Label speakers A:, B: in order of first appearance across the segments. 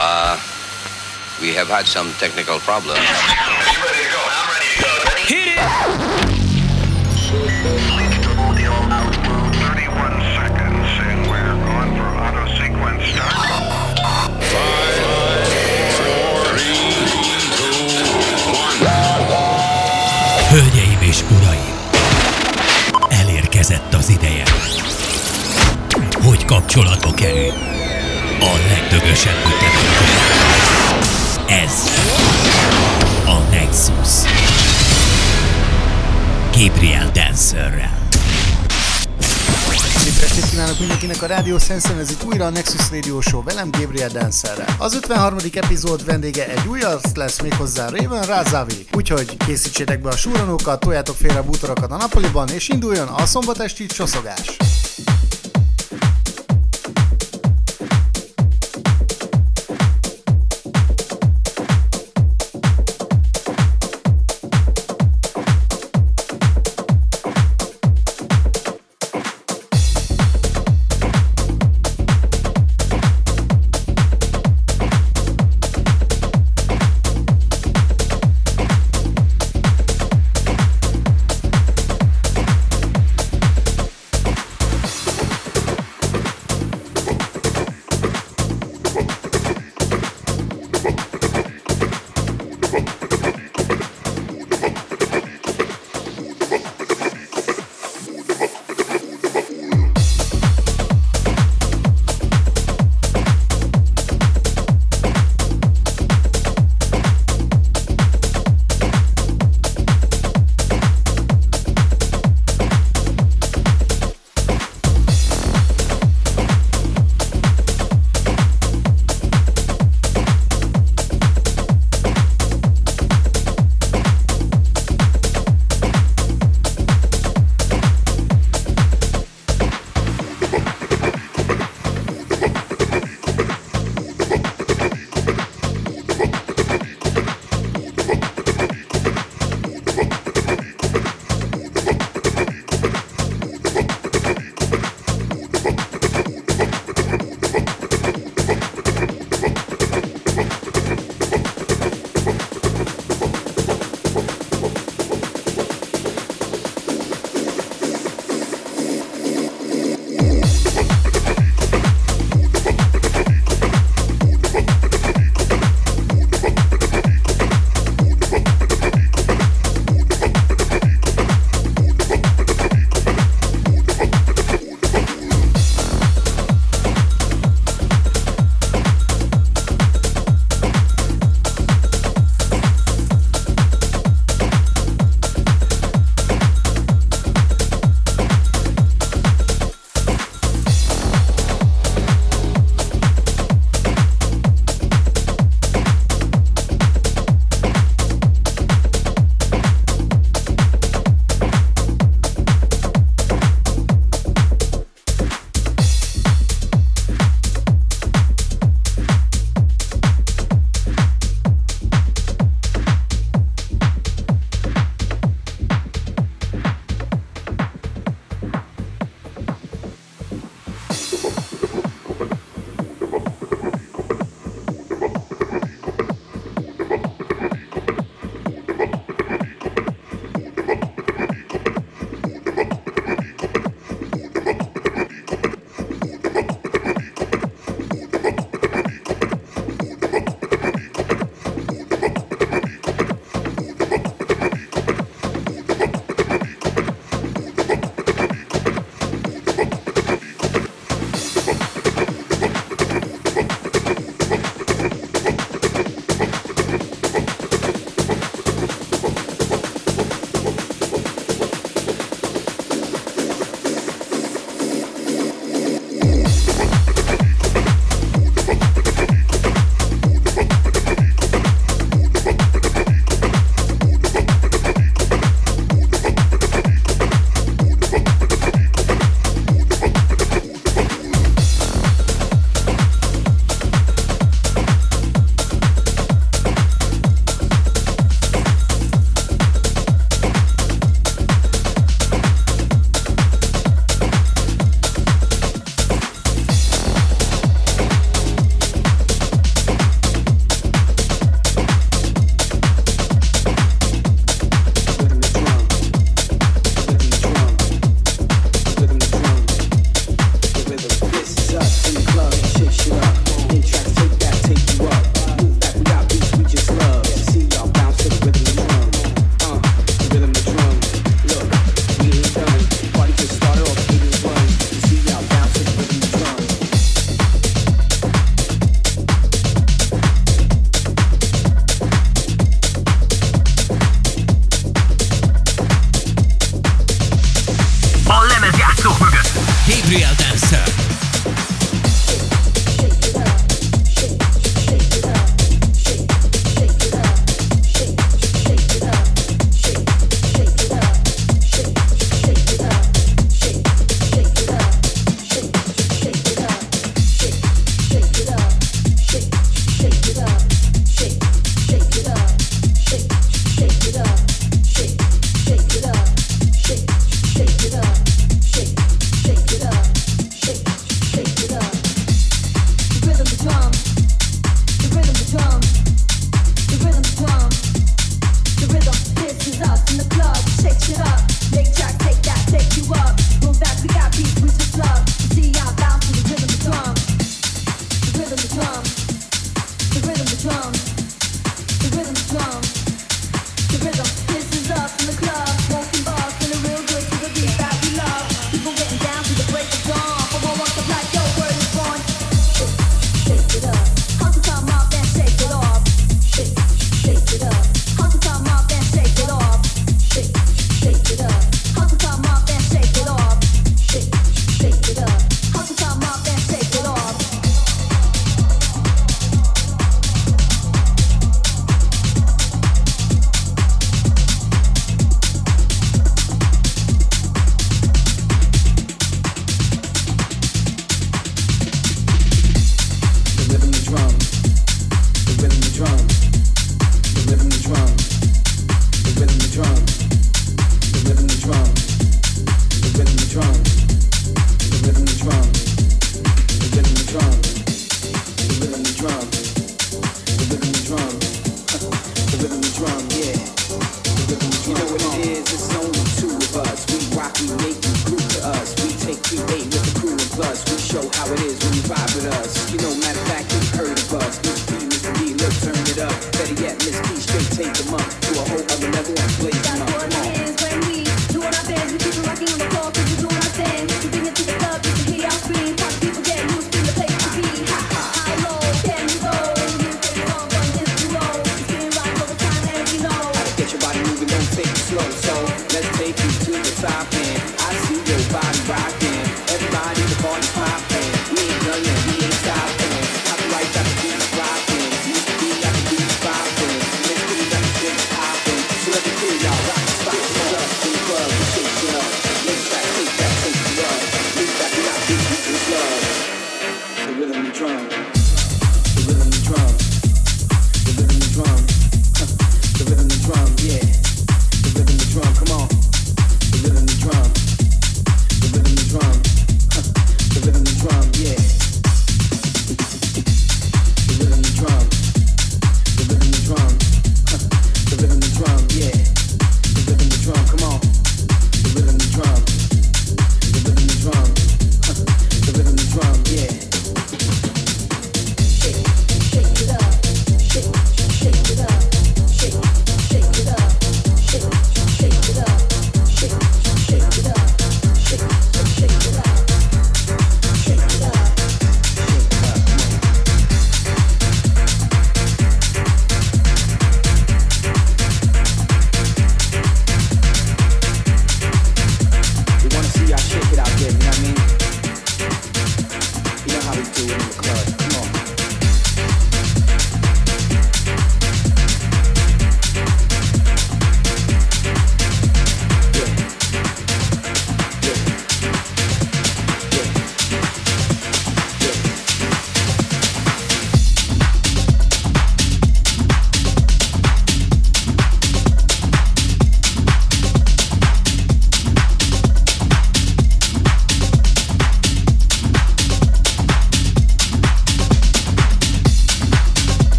A: Uh, we have had some technical problems.
B: Hit it!
C: Hölgyeim és uraim! Elérkezett az ideje, hogy kapcsolatba kerül a legdögösebb ütemettel. Ez a Nexus. Gabriel Dancerrel.
D: Szép estét kívánok mindenkinek a Rádió Szensen, ez itt újra a Nexus Radio Show velem Gabriel Dancerrel. Az 53. epizód vendége egy új arc lesz méghozzá Raven Razavi. Úgyhogy készítsétek be a súranókat, toljátok félre a bútorokat a napoliban, és induljon a szombatesti csoszogás.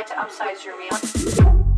C: like to
E: upsize your meal.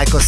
F: Michael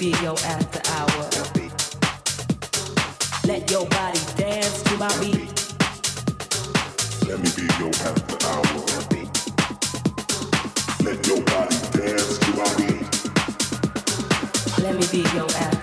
G: be your
H: after hour. Let your body dance to my beat. Let me be your after hour. Let your body dance to my beat. Let me be your after.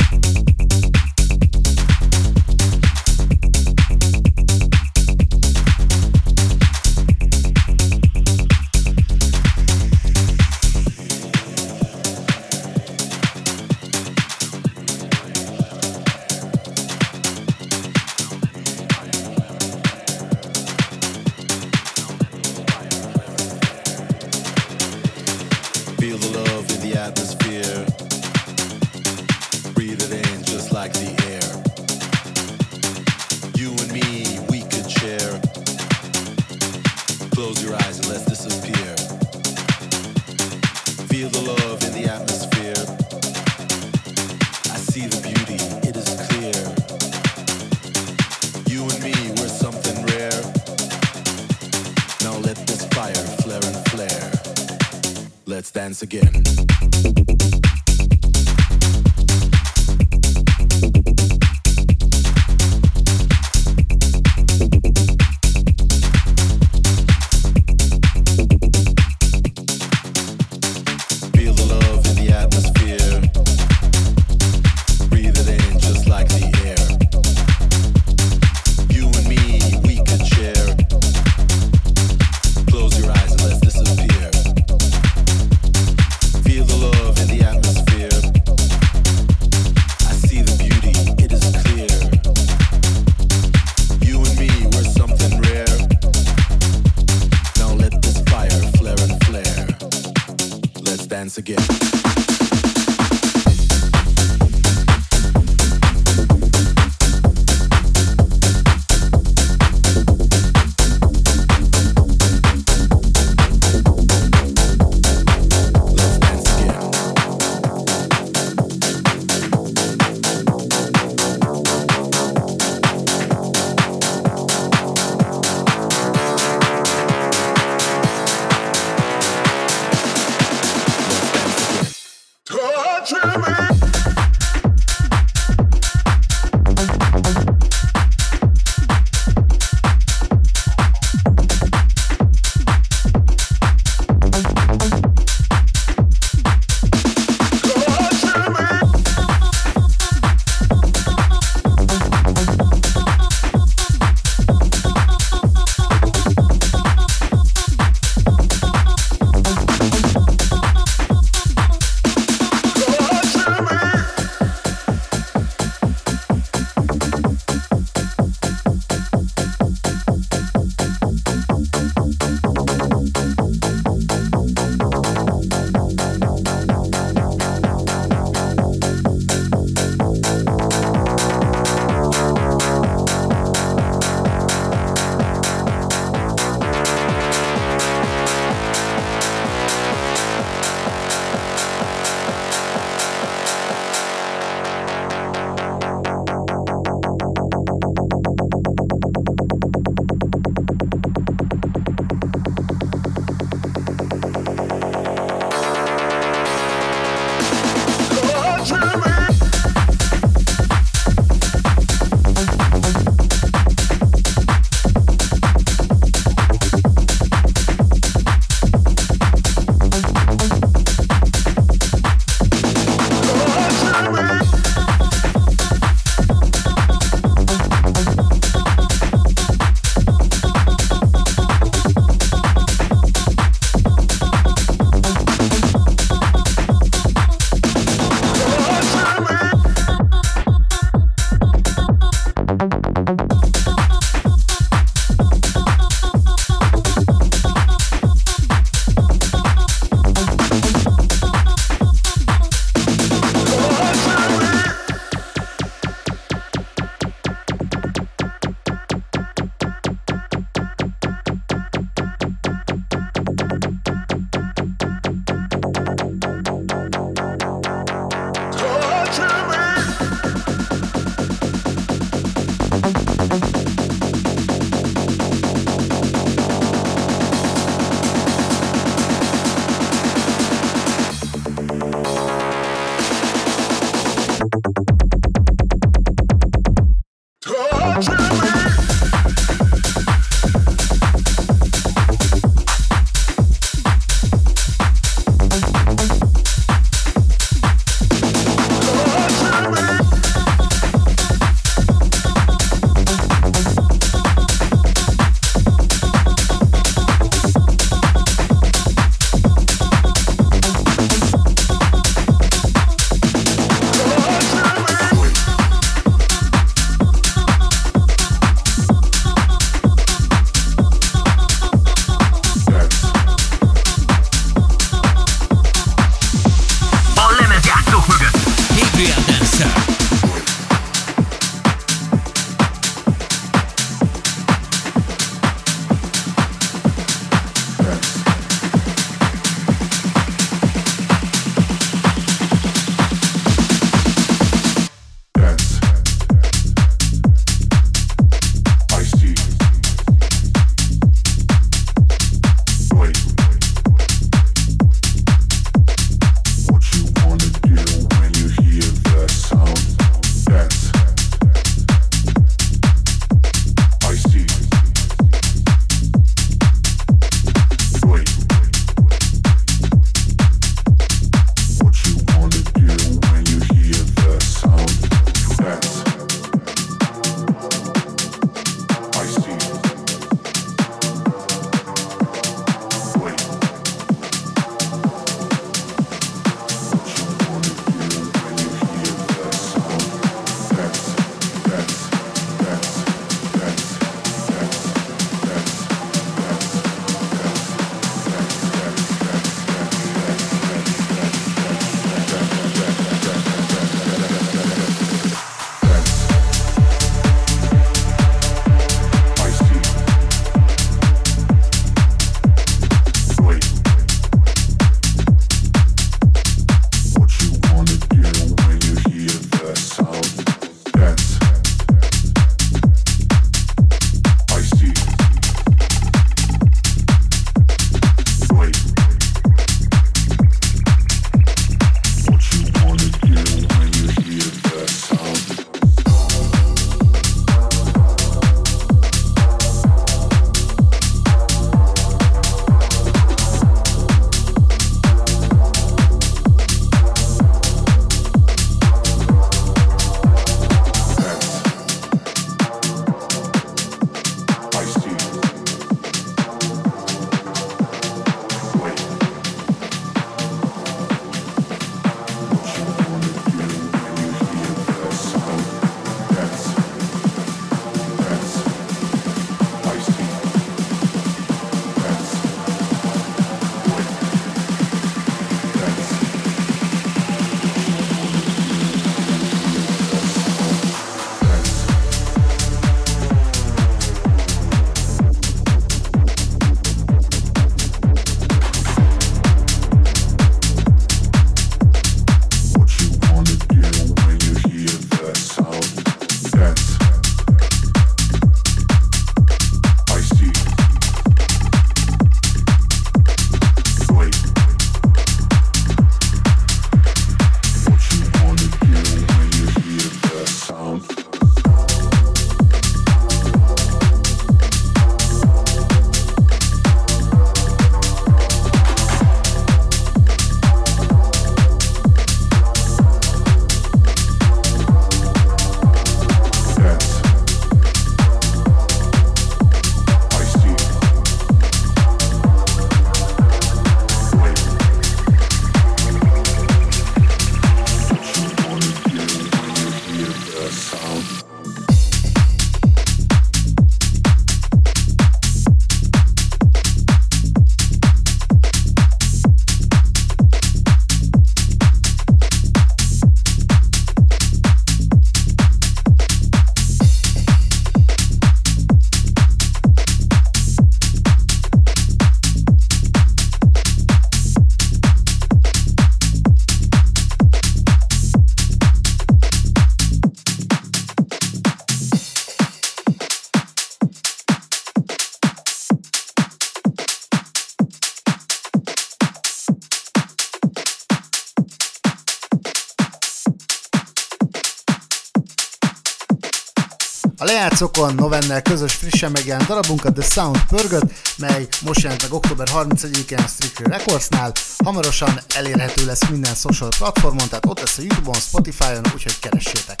D: Lejátszókon Novennel közös frissen megjelent darabunkat The Sound pörgött, mely most jelent meg október 31-én a Strictly Recordsnál, hamarosan elérhető lesz minden social platformon, tehát ott lesz a Youtube-on, Spotify-on, úgyhogy keressétek.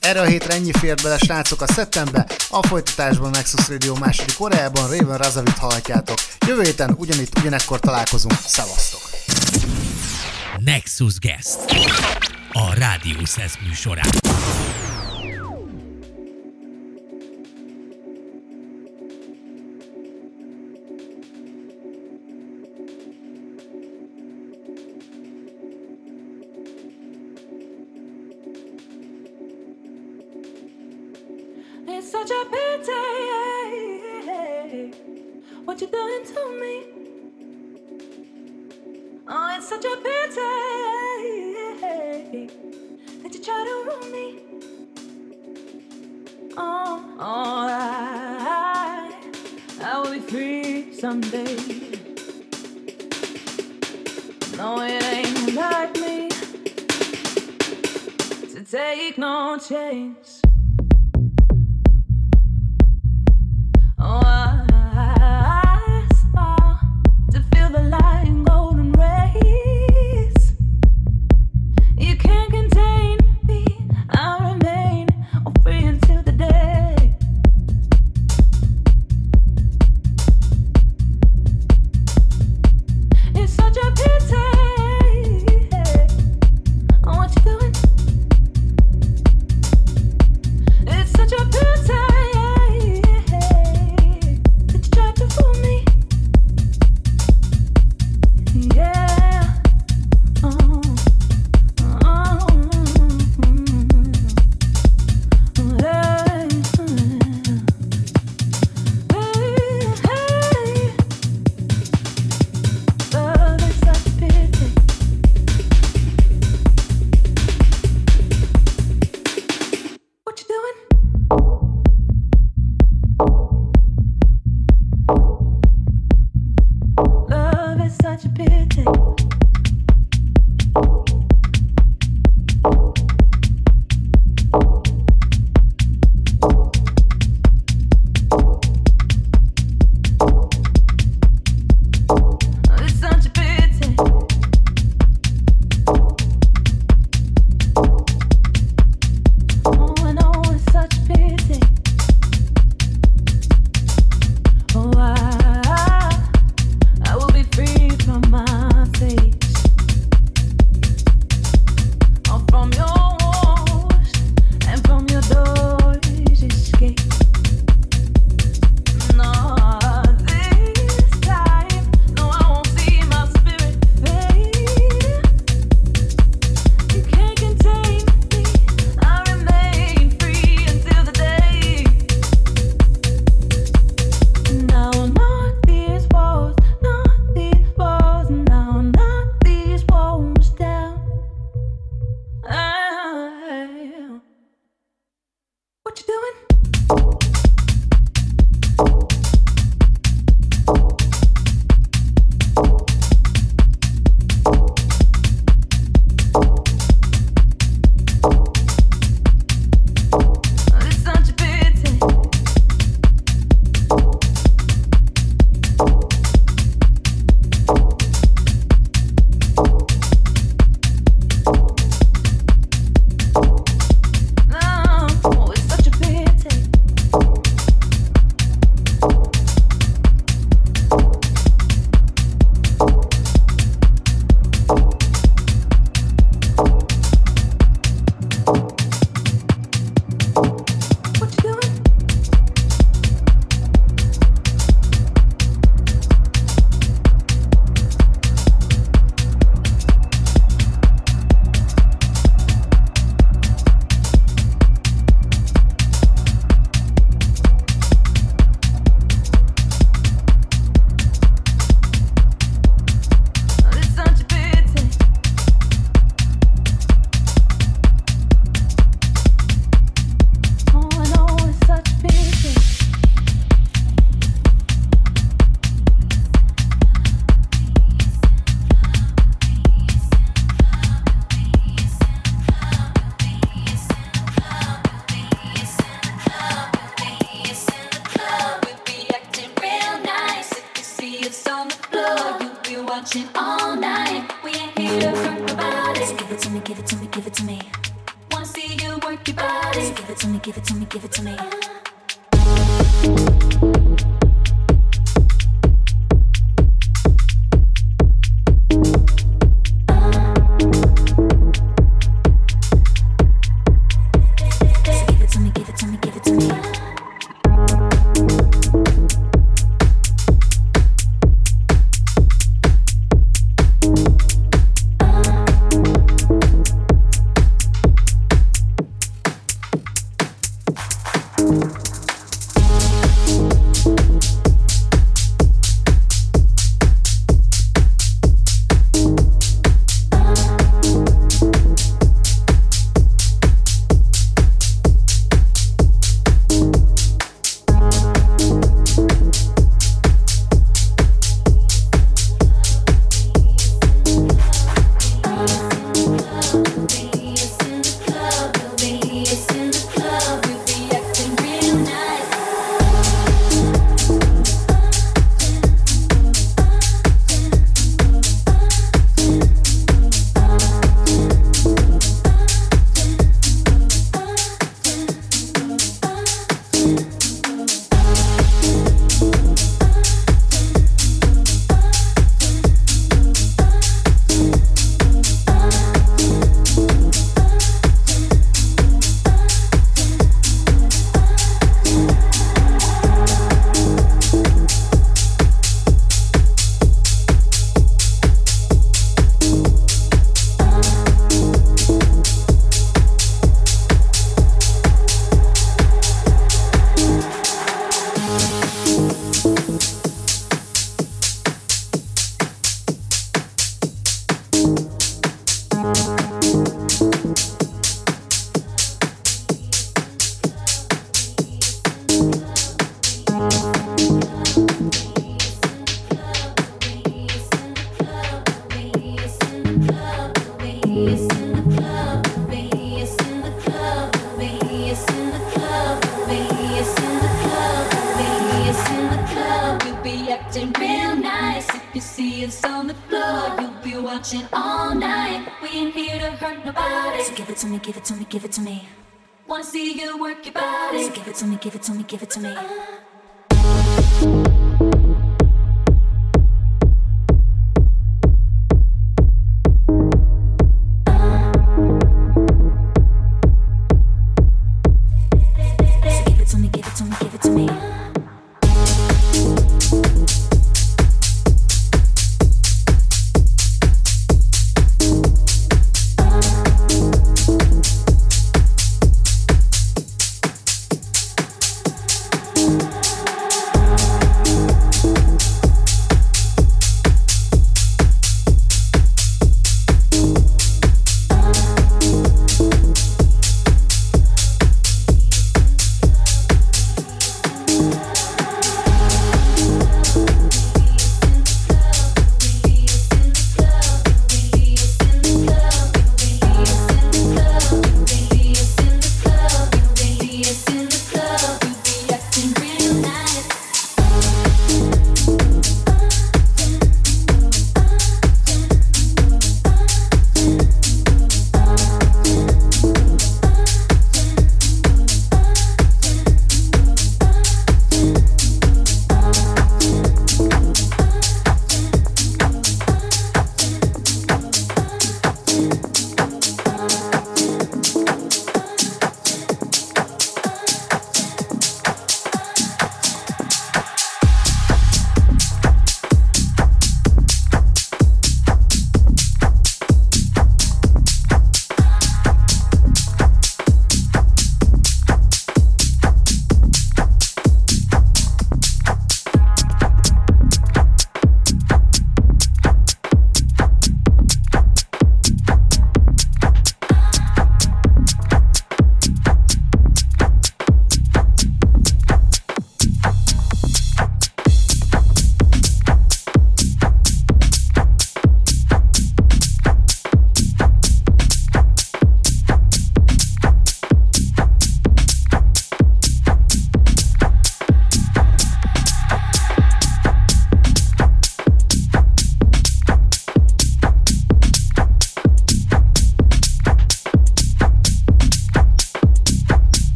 D: Erre a hétre ennyi fért bele srácok a szeptembe, a folytatásban Nexus Radio második órájában Raven Razavit hallhatjátok. Jövő héten ugyanitt ugyanekkor találkozunk, szevasztok!
C: Nexus Guest. A Rádió Szesz műsorán.
I: What you're doing to me. Oh, it's such a pity that you try to ruin me. Oh, oh, I, I will be free someday. No, it ain't like me to take no chance.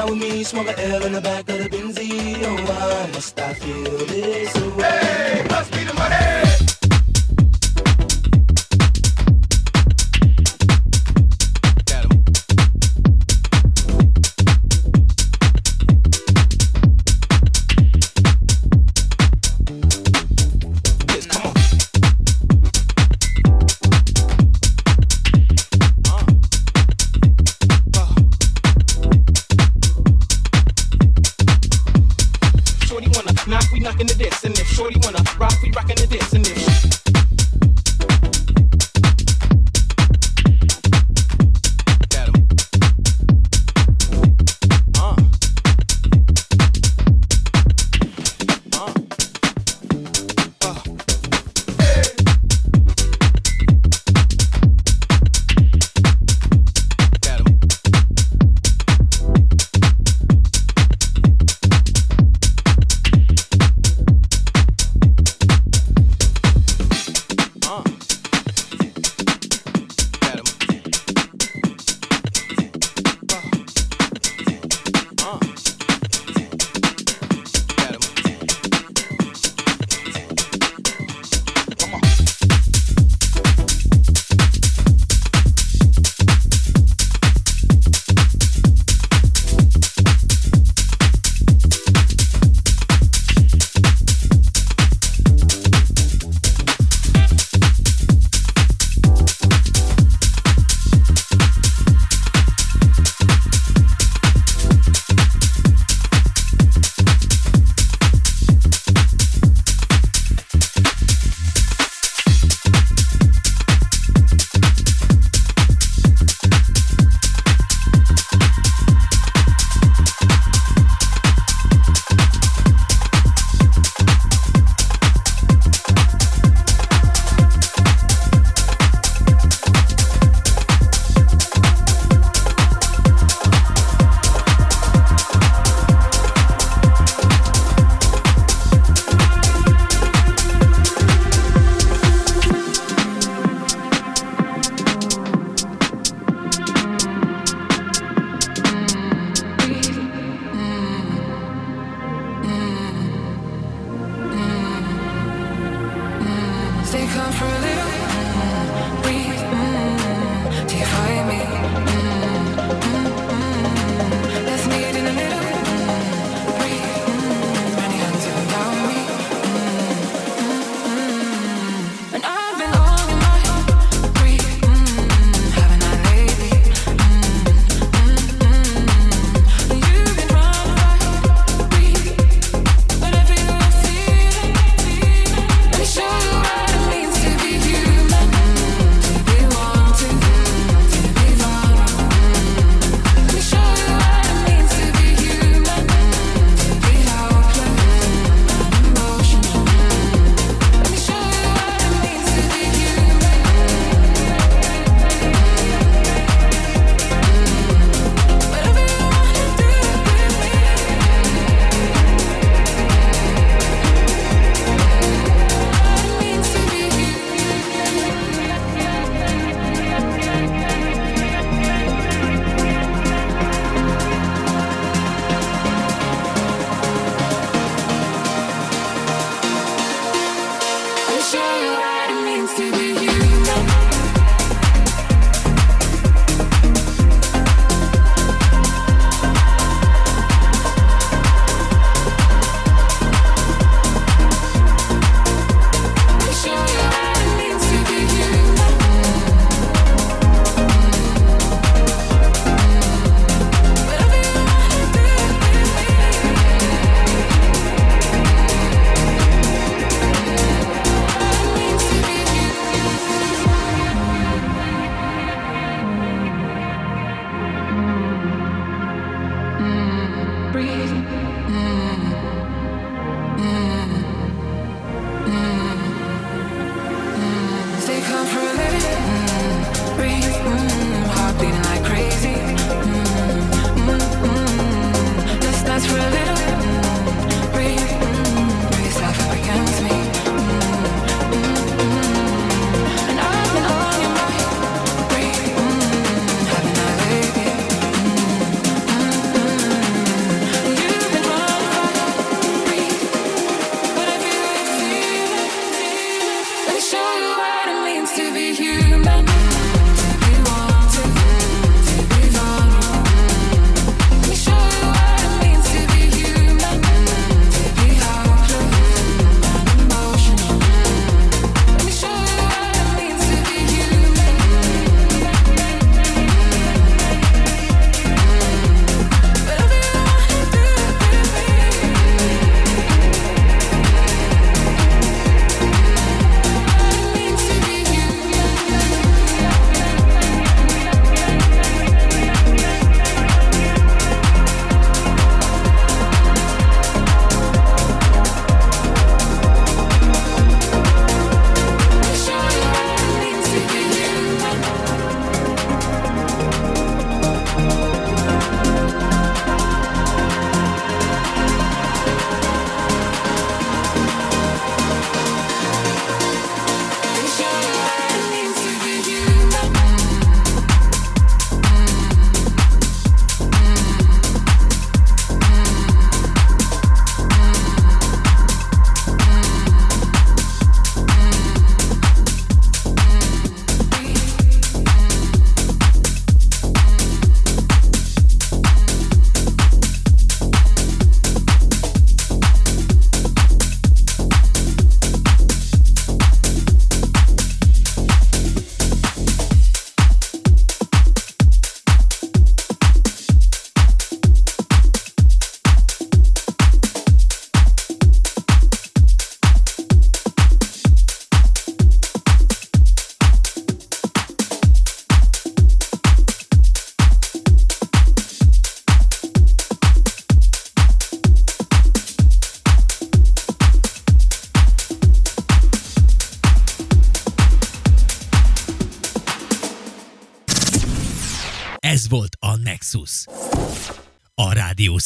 I: ride with me, swung a
J: L in the
K: back of the
L: Benzie. Oh, why must I feel this
I: way? Hey, must be
C: the money.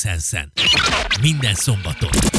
C: Sensen. Minden szombaton